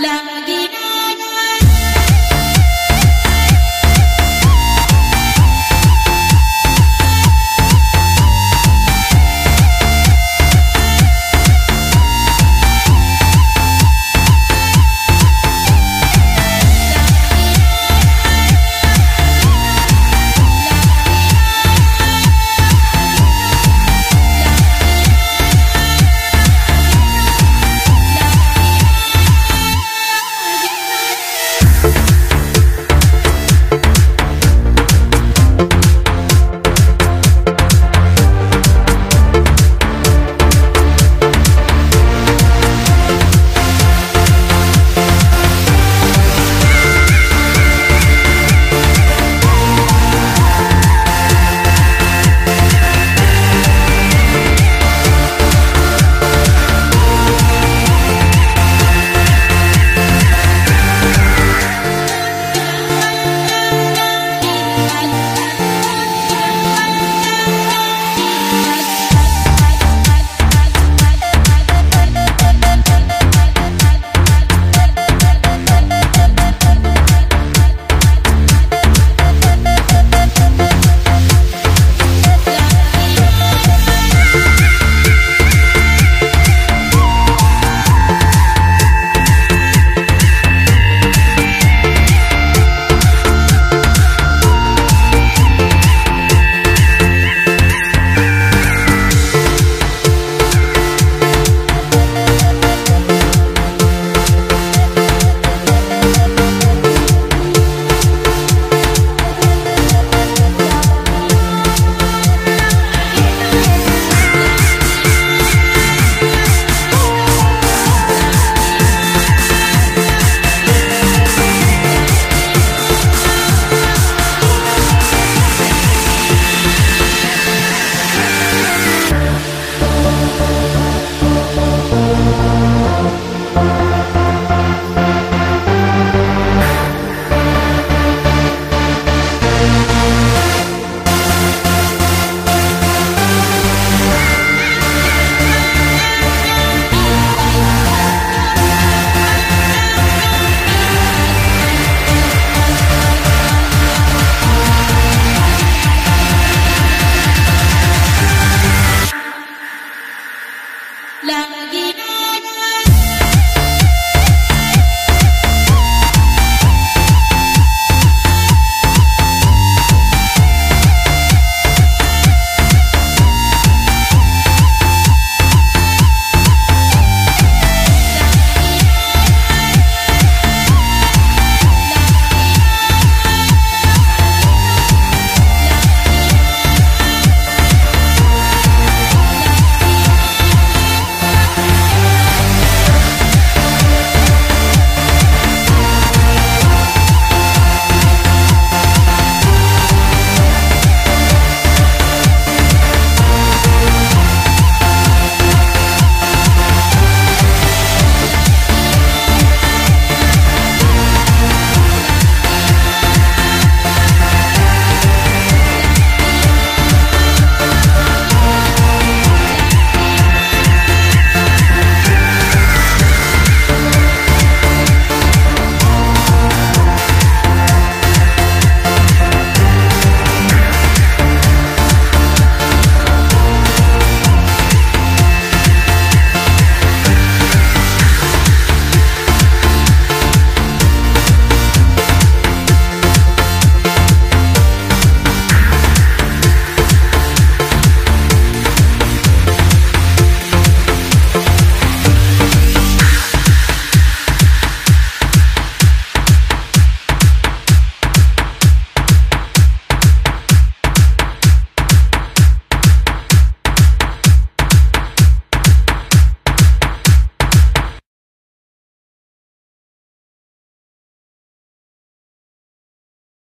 Love gì love.